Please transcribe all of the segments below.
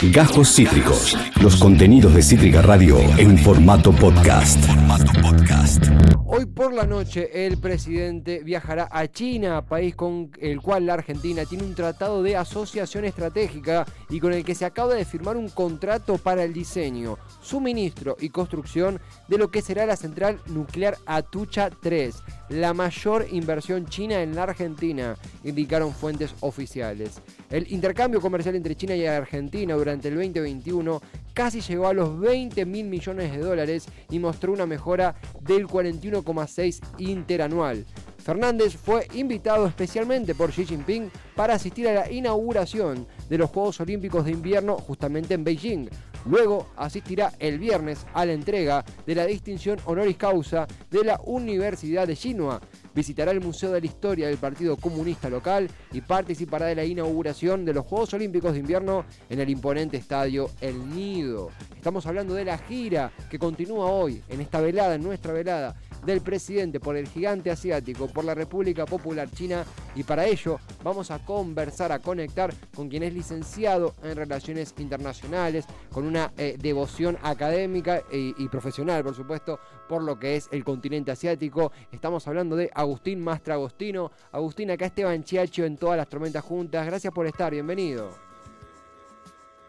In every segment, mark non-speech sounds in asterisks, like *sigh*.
Gajos Cítricos. Los contenidos de Cítrica Radio en formato podcast. Hoy por la noche el presidente viajará a China, país con el cual la Argentina tiene un tratado de asociación estratégica y con el que se acaba de firmar un contrato para el diseño, suministro y construcción de lo que será la central nuclear Atucha 3, la mayor inversión china en la Argentina, indicaron fuentes oficiales. El intercambio comercial entre China y Argentina durante el 2021 casi llegó a los 20 mil millones de dólares y mostró una mejora del 41,6 interanual. Fernández fue invitado especialmente por Xi Jinping para asistir a la inauguración de los Juegos Olímpicos de Invierno justamente en Beijing. Luego asistirá el viernes a la entrega de la distinción honoris causa de la Universidad de Xinhua visitará el Museo de la Historia del Partido Comunista Local y participará de la inauguración de los Juegos Olímpicos de Invierno en el imponente estadio El Nido. Estamos hablando de la gira que continúa hoy, en esta velada, en nuestra velada, del presidente por el gigante asiático, por la República Popular China y para ello vamos a conversar, a conectar con quien es licenciado en Relaciones Internacionales, con una eh, devoción académica y, profesional, por supuesto, por lo que es el continente asiático. Estamos hablando de Agustín Mastra Agostino. Agustín, acá Esteban Chiacho en todas las tormentas juntas. Gracias por estar, bienvenido.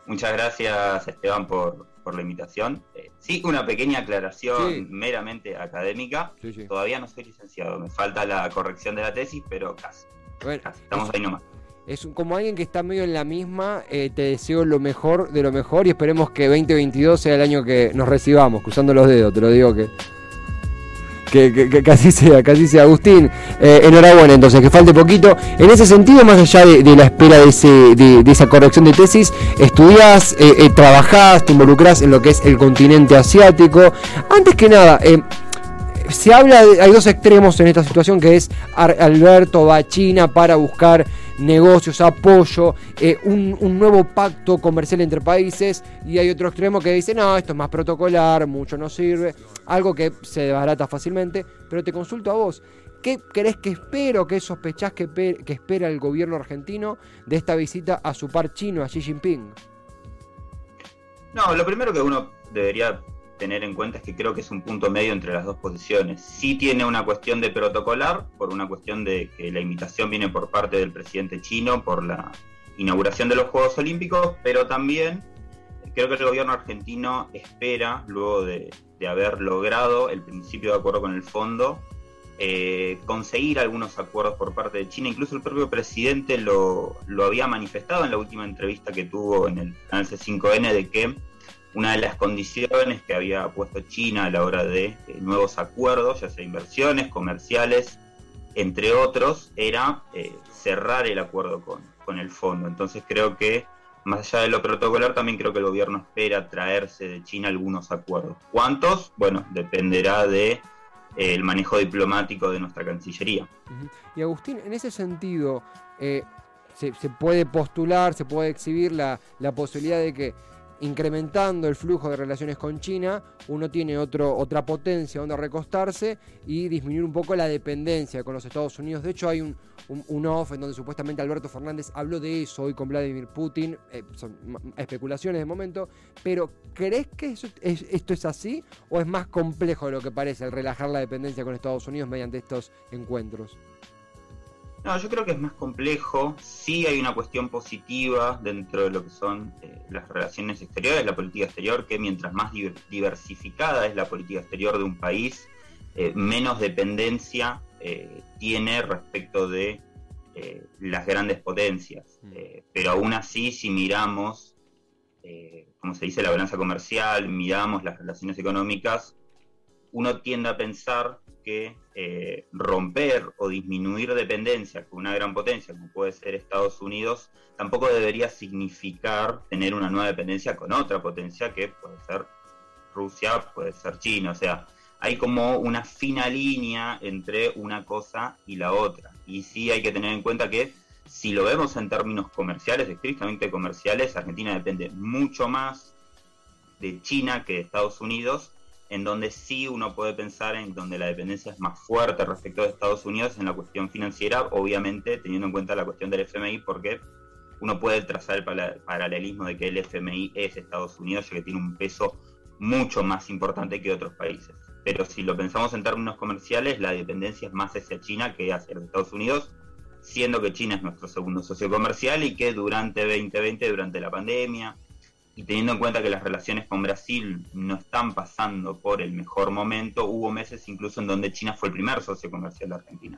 Muchas gracias Esteban por, la invitación. Eh, sí, una pequeña aclaración meramente académica. Todavía no soy licenciado, me falta la corrección de la tesis, pero casi. Estamos ahí nomás. Es como alguien que está medio en la misma, eh, te deseo lo mejor de lo mejor y esperemos que 2022 sea el año que nos recibamos, cruzando los dedos, te lo digo que que, casi sea, casi sea. Agustín, eh, enhorabuena entonces, que falte poquito. En ese sentido, más allá de, la espera de, ese, de, esa corrección de tesis, estudiás, eh, eh, trabajás, te involucrás en lo que es el continente asiático. Antes que nada, se habla, de, hay dos extremos en esta situación, que es Alberto va a China para buscar negocios, apoyo, eh, un, nuevo pacto comercial entre países y hay otro extremo que dice, no, esto es más protocolar, mucho no sirve, algo que se desbarata fácilmente, pero te consulto a vos. ¿Qué crees que espero, qué sospechás que, que espera el gobierno argentino de esta visita a su par chino, a Xi Jinping? No, lo primero que uno debería tener en cuenta es que creo que es un punto medio entre las dos posiciones. Sí tiene una cuestión de protocolar, por una cuestión de que la invitación viene por parte del presidente chino por la inauguración de los Juegos Olímpicos, pero también creo que el gobierno argentino espera, luego de, haber logrado el principio de acuerdo con el fondo, eh, conseguir algunos acuerdos por parte de China. Incluso el propio presidente lo, lo había manifestado en la última entrevista que tuvo en el canal C5N de que una de las condiciones que había puesto China a la hora de eh, nuevos acuerdos, ya sea inversiones, comerciales, entre otros, era eh, cerrar el acuerdo con, con el fondo. Entonces creo que, más allá de lo protocolar, también creo que el gobierno espera traerse de China algunos acuerdos. ¿Cuántos? Bueno, dependerá de eh, el manejo diplomático de nuestra Cancillería. Y Agustín, en ese sentido, se, se, puede postular, se puede exhibir la, la posibilidad de que incrementando el flujo de relaciones con China, uno tiene otro, otra potencia donde recostarse y disminuir un poco la dependencia con los Estados Unidos. De hecho, hay un, un, off en donde supuestamente Alberto Fernández habló de eso hoy con Vladimir Putin. Eh, son especulaciones de momento. Pero, ¿crees que esto es así o es más complejo de lo que parece el relajar la dependencia con Estados Unidos mediante estos encuentros? No, yo creo que es más complejo. Sí hay una cuestión positiva dentro de lo que son eh, las relaciones exteriores, la política exterior, que mientras más diversificada es la política exterior de un país, eh, menos dependencia eh, tiene respecto de las grandes potencias. Mm. pero aún así, si miramos, como se dice, la balanza comercial, miramos las relaciones económicas, uno tiende a pensar eh, romper o disminuir dependencia con una gran potencia como puede ser Estados Unidos tampoco debería significar tener una nueva dependencia con otra potencia que puede ser Rusia, puede ser China, o sea, hay como una fina línea entre una cosa y la otra. Y sí hay que tener en cuenta que si lo vemos en términos comerciales, estrictamente comerciales, Argentina depende mucho más de China que de Estados Unidos en donde sí uno puede pensar en donde la dependencia es más fuerte respecto de Estados Unidos en la cuestión financiera, obviamente teniendo en cuenta la cuestión del FMI, porque uno puede trazar el paralelismo de que el FMI es Estados Unidos, ya que tiene un peso mucho más importante que otros países. Pero si lo pensamos en términos comerciales, la dependencia es más hacia China que hacia los Estados Unidos, siendo que China es nuestro segundo socio comercial y que durante 2020, durante la pandemia, y teniendo en cuenta que las relaciones con Brasil no están pasando por el mejor momento, hubo meses incluso en donde China fue el primer socio comercial de Argentina.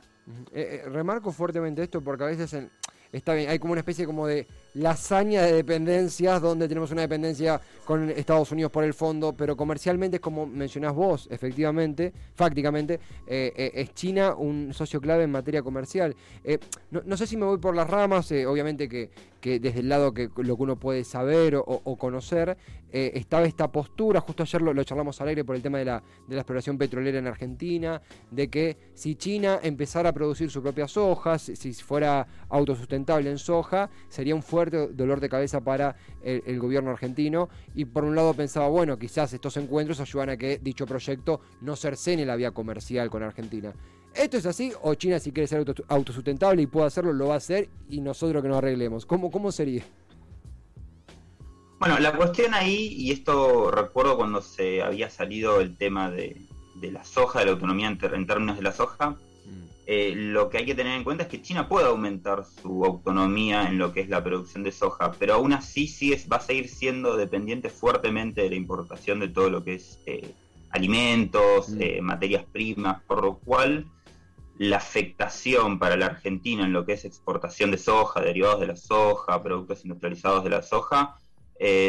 Eh, eh, remarco fuertemente esto porque a veces está bien, hay como una especie como de lasaña de dependencias, donde tenemos una dependencia con Estados Unidos por el fondo, pero comercialmente es como mencionás vos, efectivamente, fácticamente, eh, eh, es China un socio clave en materia comercial. Eh, no, sé si me voy por las ramas, obviamente que, desde el lado que lo que uno puede saber o, conocer, estaba esta postura, justo ayer lo, charlamos al aire por el tema de la, de la exploración petrolera en Argentina, de que si China empezara a producir su propia soja, si fuera autosustentable en soja, sería un fuerte dolor de cabeza para el, gobierno argentino y por un lado pensaba, bueno, quizás estos encuentros ayudan a que dicho proyecto no cercene la vía comercial con Argentina. ¿Esto es así o China si quiere ser autosustentable y puede hacerlo, lo va a hacer y nosotros que nos arreglemos? ¿Cómo, cómo sería? Bueno, la cuestión ahí, y esto recuerdo cuando se había salido el tema de, la soja, de la autonomía en términos de la soja, eh, lo que hay que tener en cuenta es que China puede aumentar su autonomía en lo que es la producción de soja, pero aún así sí va a seguir siendo dependiente fuertemente de la importación de todo lo que es eh, alimentos, mm. eh, materias primas, por lo cual la afectación para la Argentina en lo que es exportación de soja, derivados de la soja, productos industrializados de la soja,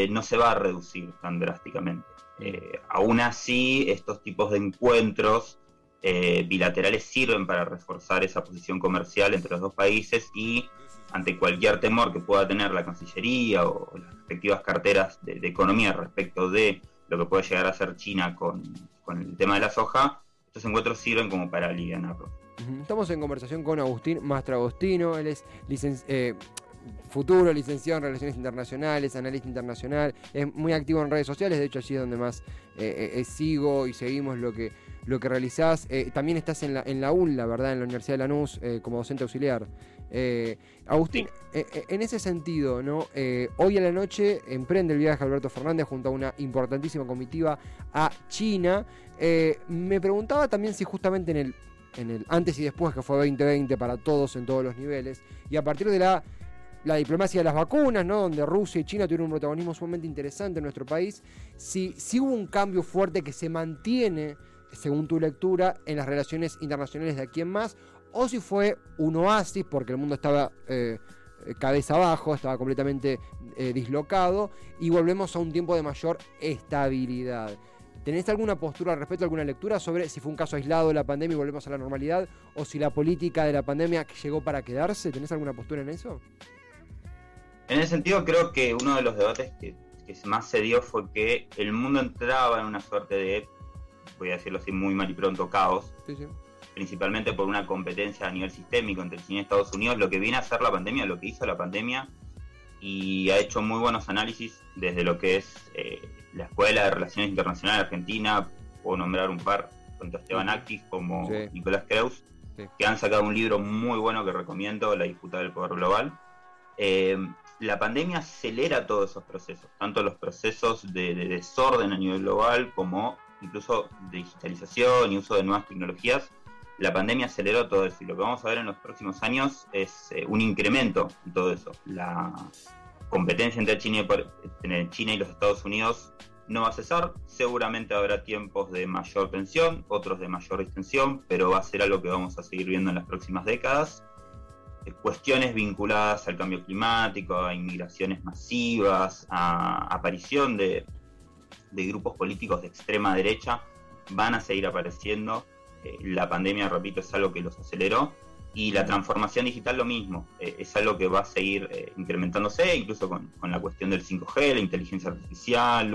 no se va a reducir tan drásticamente. Mm. aún así, estos tipos de encuentros eh, bilaterales sirven para reforzar esa posición comercial entre los dos países y ante cualquier temor que pueda tener la Cancillería o las respectivas carteras de, economía respecto de lo que puede llegar a ser China con, el tema de la soja, estos encuentros sirven como para aliviarlo. Estamos en conversación con Agustín Mastragostino, él es eh, futuro licenciado en Relaciones Internacionales, analista internacional, es muy activo en redes sociales, de hecho allí es donde más eh, sigo y seguimos lo que lo que realizás. Eh, también estás en la, en la UNLA, ¿verdad? En la Universidad de Lanús eh, como docente auxiliar. Eh, Agustín, en ese sentido, ¿no? hoy a la noche emprende el viaje Alberto Fernández junto a una importantísima comitiva a China. me preguntaba también si justamente en el, en el antes y después, que fue 2020 para todos en todos los niveles, y a partir de la la diplomacia de las vacunas, ¿no? donde Rusia y China tuvieron un protagonismo sumamente interesante en nuestro país, si, si hubo un cambio fuerte que se mantiene según tu lectura, en las relaciones internacionales de aquí en más, o si fue un oasis, porque el mundo estaba eh, cabeza abajo, estaba completamente eh, dislocado, y volvemos a un tiempo de mayor estabilidad. ¿Tenés alguna postura al respecto, alguna lectura sobre si fue un caso aislado de la pandemia y volvemos a la normalidad, o si la política de la pandemia llegó para quedarse? ¿Tenés alguna postura en eso? En ese sentido, creo que uno de los debates que, que más se dio fue que el mundo entraba en una suerte de voy a decirlo así muy mal y pronto, caos. Principalmente por una competencia a nivel sistémico entre China y Estados Unidos, lo que viene a hacer la pandemia, lo que hizo la pandemia, y ha hecho muy buenos análisis desde lo que es eh, la Escuela de Relaciones Internacionales Argentina, puedo nombrar un par, tanto Esteban Actis como Nicolás Creus, que han sacado un libro muy bueno que recomiendo, La disputa del poder global. Eh, la pandemia acelera todos esos procesos, tanto los procesos de, desorden a nivel global como incluso digitalización y uso de nuevas tecnologías, la pandemia aceleró todo eso y lo que vamos a ver en los próximos años es eh, un incremento en todo eso. La competencia entre China y, China y los Estados Unidos no va a cesar, seguramente habrá tiempos de mayor tensión, otros de mayor distensión, pero va a ser algo que vamos a seguir viendo en las próximas décadas. Eh, cuestiones vinculadas al cambio climático, a inmigraciones masivas, a aparición de de grupos políticos de extrema derecha van a seguir apareciendo. Eh, la pandemia, repito, es algo que los aceleró. Y la transformación digital lo mismo, eh, es algo que va a seguir eh, incrementándose, incluso con, la cuestión del 5G, la inteligencia artificial,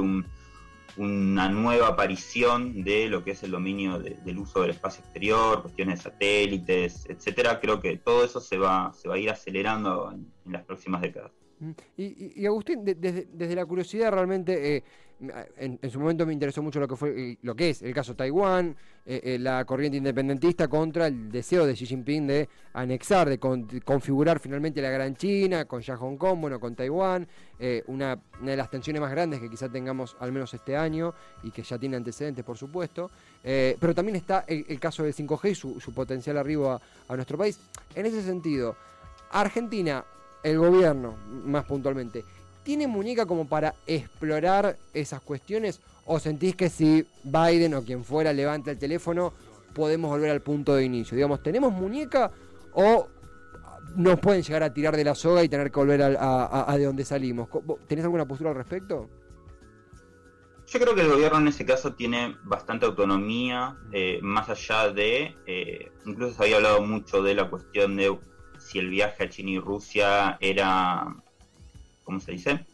una nueva aparición de lo que es el dominio del uso del espacio exterior, cuestiones de satélites, etcétera. Creo que todo eso se va, se va a ir acelerando en las próximas décadas. Mm, y, Agustín, desde, la curiosidad realmente, eh, en, su momento me interesó mucho lo que fue lo que es el caso Taiwán, eh, eh, la corriente independentista contra el deseo de Xi Jinping de anexar, de configurar finalmente la Gran China con ya Hong Kong, bueno, con Taiwán, una, de las tensiones más grandes que quizá tengamos al menos este año y que ya tiene antecedentes, por supuesto. pero también está el, caso del 5G y su, potencial arribo a nuestro país. En ese sentido, Argentina el gobierno, más puntualmente, ¿tiene muñeca como para explorar esas cuestiones? ¿O sentís que si Biden o quien fuera levanta el teléfono, podemos volver al punto de inicio? Digamos, ¿tenemos muñeca o nos pueden llegar a tirar de la soga y tener que volver a, de donde salimos? ¿Tenés alguna postura al respecto? Yo creo que el gobierno en ese caso tiene bastante autonomía, eh, más allá de, eh, incluso se había hablado mucho de la cuestión de si el viaje a China y Rusia era, ¿cómo se dice?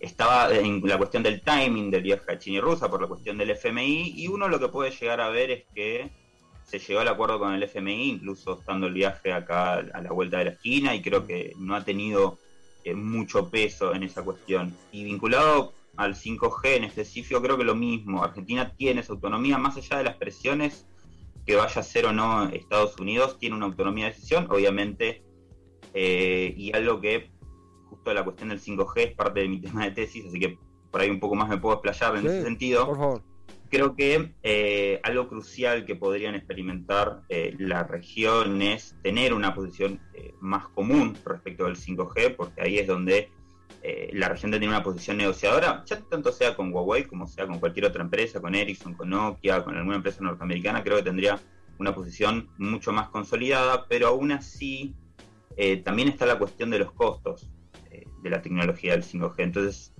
Estaba en la cuestión del timing del viaje a China y Rusia por la cuestión del FMI y uno lo que puede llegar a ver es que se llegó al acuerdo con el FMI, incluso estando el viaje acá a la vuelta de la esquina y creo que no ha tenido eh, mucho peso en esa cuestión. Y vinculado al 5G en específico, creo que lo mismo. Argentina tiene su autonomía más allá de las presiones que vaya a ser o no Estados Unidos, tiene una autonomía de decisión, obviamente, eh, y algo que justo la cuestión del 5G es parte de mi *laughs* tema de tesis, así que por ahí un poco más me puedo explayar en ese sentido. Por favor. Creo que eh, algo crucial que podrían experimentar eh, la región es tener una posición más común respecto del 5G, porque ahí es donde eh, la región tiene una posición negociadora, ya tanto sea con Huawei como sea con cualquier otra empresa, con Ericsson, con Nokia, con alguna empresa norteamericana, creo que tendría una posición mucho más consolidada, pero aún así eh, también está la cuestión de los costos eh, de la tecnología del 5G. Entonces,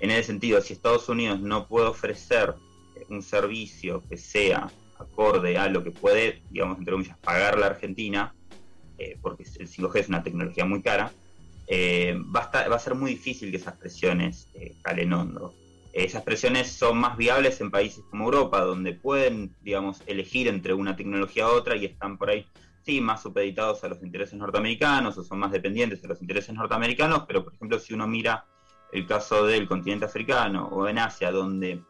en ese sentido, si Estados Unidos no puede ofrecer un servicio que sea acorde a lo que puede, digamos, entre comillas, pagar la Argentina, porque el 5G es una tecnología muy cara, eh, va, a ser muy difícil que esas presiones eh, calen hondo. esas presiones son más viables en países como Europa, donde pueden, digamos, elegir entre una tecnología u otra y están por ahí, sí, más supeditados a los intereses norteamericanos o son más dependientes de los intereses norteamericanos, pero por ejemplo, si uno mira el caso del continente africano o en Asia, donde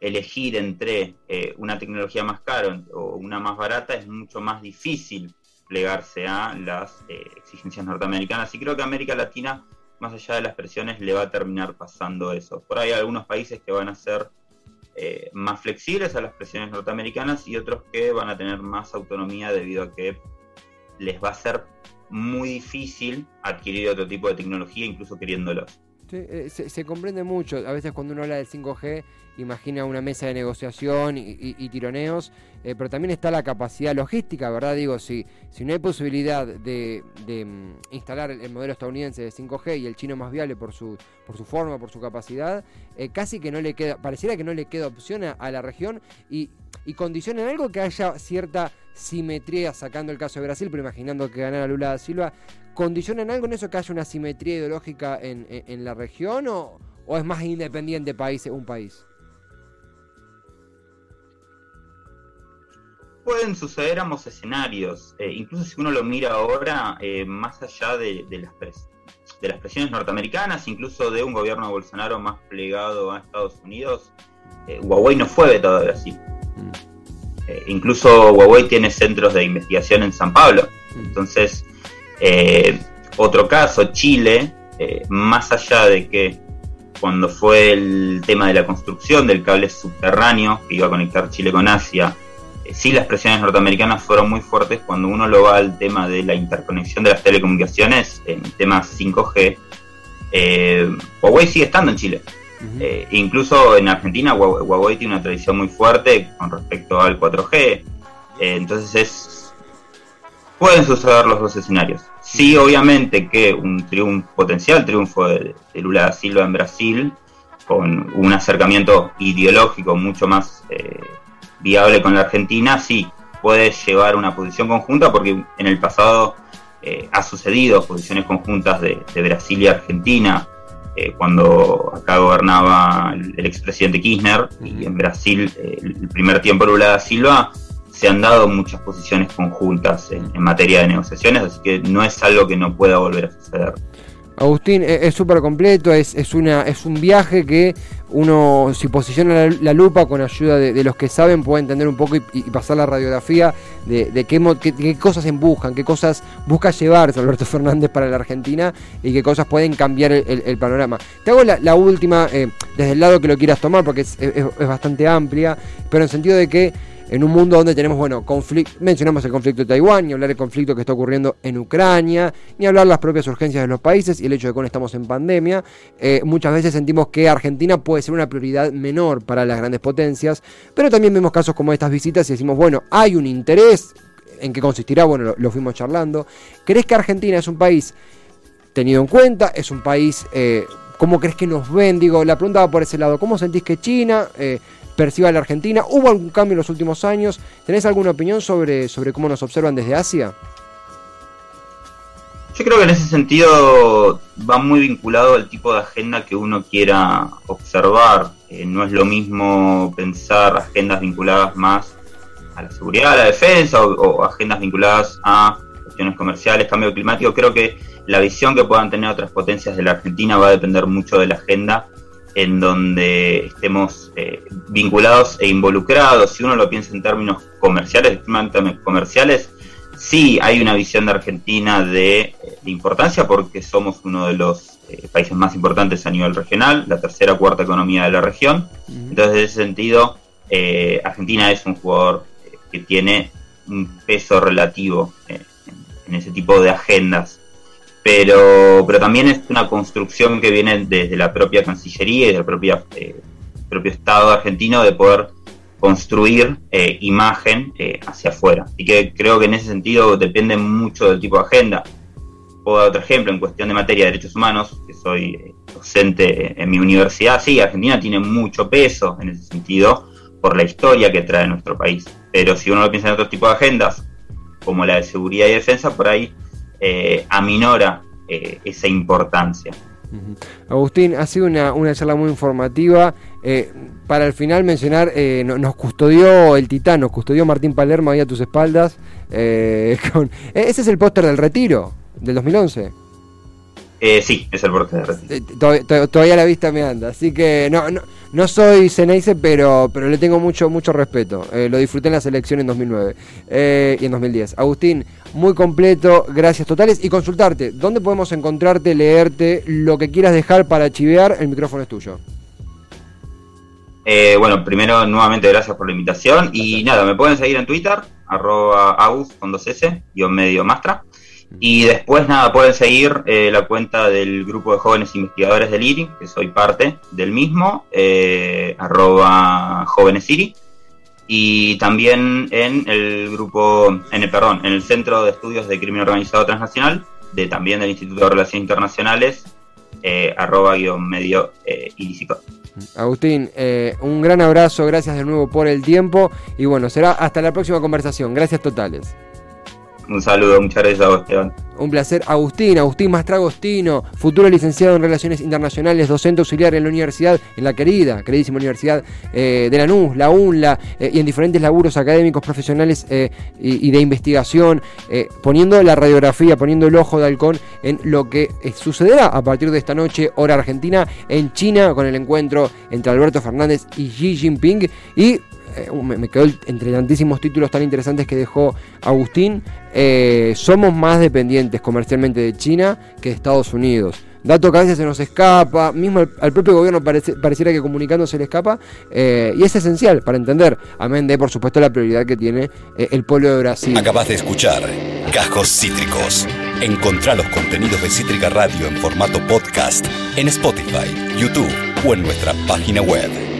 elegir entre eh, una tecnología más cara o una más barata es mucho más difícil plegarse a las eh, exigencias norteamericanas. Y creo que América Latina, más allá de las presiones, le va a terminar pasando eso. Por ahí hay algunos países que van a ser eh, más flexibles a las presiones norteamericanas y otros que van a tener más autonomía debido a que les va a ser muy difícil adquirir otro tipo de tecnología, incluso queriéndolos. Eh, se, comprende mucho. A veces cuando uno habla del 5G, imagina una mesa de negociación y, tironeos, eh, pero también está la capacidad logística, ¿verdad? Digo, si, si no hay posibilidad de, mm, instalar el modelo estadounidense de 5G y el chino más viable por su, por su forma, por su capacidad, eh, casi que no le queda, pareciera que no le queda opción a, la región y, y condiciona en algo que haya cierta simetría, sacando el caso de Brasil, pero imaginando que ganara Lula da Silva, ¿condicionan algo en eso que haya una simetría ideológica en, la región o, es más independiente país, un país? Pueden suceder ambos escenarios, eh, incluso si uno lo mira ahora, eh, más allá de, las de las presiones norteamericanas, incluso de un gobierno de Bolsonaro más plegado a Estados Unidos, eh, Huawei no fue vetado de Brasil. Mm. incluso Huawei tiene centros de investigación en San Pablo. Mm. Entonces, eh, otro caso, Chile, eh, más allá de que cuando fue el tema de la construcción del cable subterráneo que iba a conectar Chile con Asia, eh, sí las presiones norteamericanas fueron muy fuertes cuando uno lo va al tema de la interconexión de las telecomunicaciones, en temas 5G, Huawei sigue estando en Chile. incluso en Argentina Huawei tiene una tradición muy fuerte con respecto al 4G. entonces es pueden suceder los dos escenarios. Sí, obviamente que un triunfo, potencial triunfo de, Lula da Silva en Brasil, con un acercamiento ideológico mucho más eh, viable con la Argentina, sí, puede llevar una posición conjunta, porque en el pasado eh, ha sucedido posiciones conjuntas de, Brasil y Argentina, eh, cuando acá gobernaba el, el expresidente Kirchner, y en Brasil el primer tiempo Lula da Silva se han dado muchas posiciones conjuntas en, materia de negociaciones, así que no es algo que no pueda volver a suceder. Agustín, e-, es súper completo, es, es, una, es un viaje que uno, si posiciona la, lupa con ayuda de, los que saben, puede entender un poco y, pasar la radiografía de, qué, qué, cosas buscan, qué cosas busca llevarse Alberto *laughs* Fernández para la Argentina y qué cosas pueden cambiar el, panorama. Te hago la, última, eh, desde el lado que lo quieras tomar, porque es, es bastante amplia, pero en sentido de que en un mundo donde tenemos, bueno, mencionamos el conflicto de Taiwán, ni hablar del conflicto que está ocurriendo en Ucrania, ni hablar las propias urgencias de los países y el hecho de que aún estamos en pandemia, eh, muchas veces sentimos que Argentina puede ser una prioridad menor para las grandes potencias, pero también vemos casos como estas visitas y decimos, bueno, hay un interés, ¿en qué consistirá? Bueno, lo, fuimos charlando. ¿Crees que Argentina es un país tenido en cuenta? ¿Es un país... Eh, ¿Cómo crees que nos ven? Digo, la pregunta va por ese lado. ¿Cómo sentís que China, eh, perciba la Argentina. ¿Hubo algún cambio en los últimos años? ¿Tenés alguna opinión sobre, sobre cómo nos observan desde Asia? Yo creo que en ese sentido va muy vinculado al tipo de agenda que uno quiera observar. Eh, no es lo mismo pensar agendas vinculadas más a la seguridad, a la defensa o, o agendas vinculadas a cuestiones comerciales, cambio climático. Creo que la visión que puedan tener otras potencias de la Argentina va a depender mucho de la agenda en donde estemos eh, vinculados e involucrados, si uno lo piensa en términos comerciales, comerciales, sí hay una visión de Argentina de, eh, importancia porque somos uno de los eh, países más importantes a nivel regional, la tercera o cuarta economía de la región. Entonces, en ese sentido, Argentina es un jugador que tiene un peso relativo en ese tipo de agendas pero, pero también es una construcción que viene desde la propia Cancillería y del propio, eh, propio Estado argentino de poder construir eh, imagen eh, hacia afuera. Y que creo que en ese sentido depende mucho del tipo de agenda. Puedo dar otro ejemplo en cuestión de materia de derechos humanos, que soy docente en mi universidad. Sí, Argentina tiene mucho peso en ese sentido por la historia que trae nuestro país. Pero si uno lo piensa en otro tipo de agendas, como la de seguridad y defensa, por ahí eh, aminora eh, esa importancia. Agustín, ha sido una, charla muy informativa. Eh, para el final mencionar, nos custodió el Titán, nos custodió Martín Palermo ahí a tus espaldas. *laughs* ese es el póster del retiro del 2011. Sí, es el póster del retiro. Todavía, la vista me anda, así que no, no, no soy Ceneice, pero, pero le tengo mucho, mucho respeto. lo disfruté en la selección en 2009 y en 2010. Agustín, muy completo, gracias totales. Y consultarte, ¿dónde podemos encontrarte, leerte, lo que quieras dejar para chivear? El micrófono es tuyo. Eh, bueno, primero, nuevamente gracias por la invitación. Y nada, me pueden seguir en Twitter, arroba aus con dos S, medio mastra. Y después, nada, pueden seguir eh, la cuenta del grupo de jóvenes investigadores del IRI, que soy parte del mismo, eh, arroba jóvenes IRI y también en el grupo, en el perdón, en el Centro de Estudios de Crimen Organizado Transnacional, de también del Instituto de Relaciones Internacionales, eh, arroba guion medio eh, ilícito. Agustín, eh, un gran abrazo, gracias de nuevo por el tiempo y bueno, será hasta la próxima conversación. Gracias totales. Un saludo, muchas gracias Esteban. Un placer. Agustín, Agustín Mastragostino, futuro licenciado en Relaciones Internacionales, docente auxiliar en la universidad, en la querida, queridísima Universidad eh, de Lanús, la UNLA, eh, y en diferentes laburos académicos, profesionales eh, y, de investigación, poniendo la radiografía, poniendo el ojo de halcón en lo que sucederá a partir de esta noche, hora argentina, en China, con el encuentro entre Alberto Fernández y Xi Jinping. Y eh, me, quedó entre tantísimos títulos tan interesantes que dejó Agustín, eh, somos más dependientes comercialmente de China que de Estados Unidos. Dato que a veces se nos escapa, mismo al, propio gobierno pareciera que comunicando se le escapa, eh, y es esencial para entender, amén de por supuesto la prioridad que tiene el pueblo de Brasil. Acabas de escuchar Cajos Cítricos. Encontrá los contenidos de Cítrica Radio en formato podcast en Spotify, YouTube o en nuestra página web.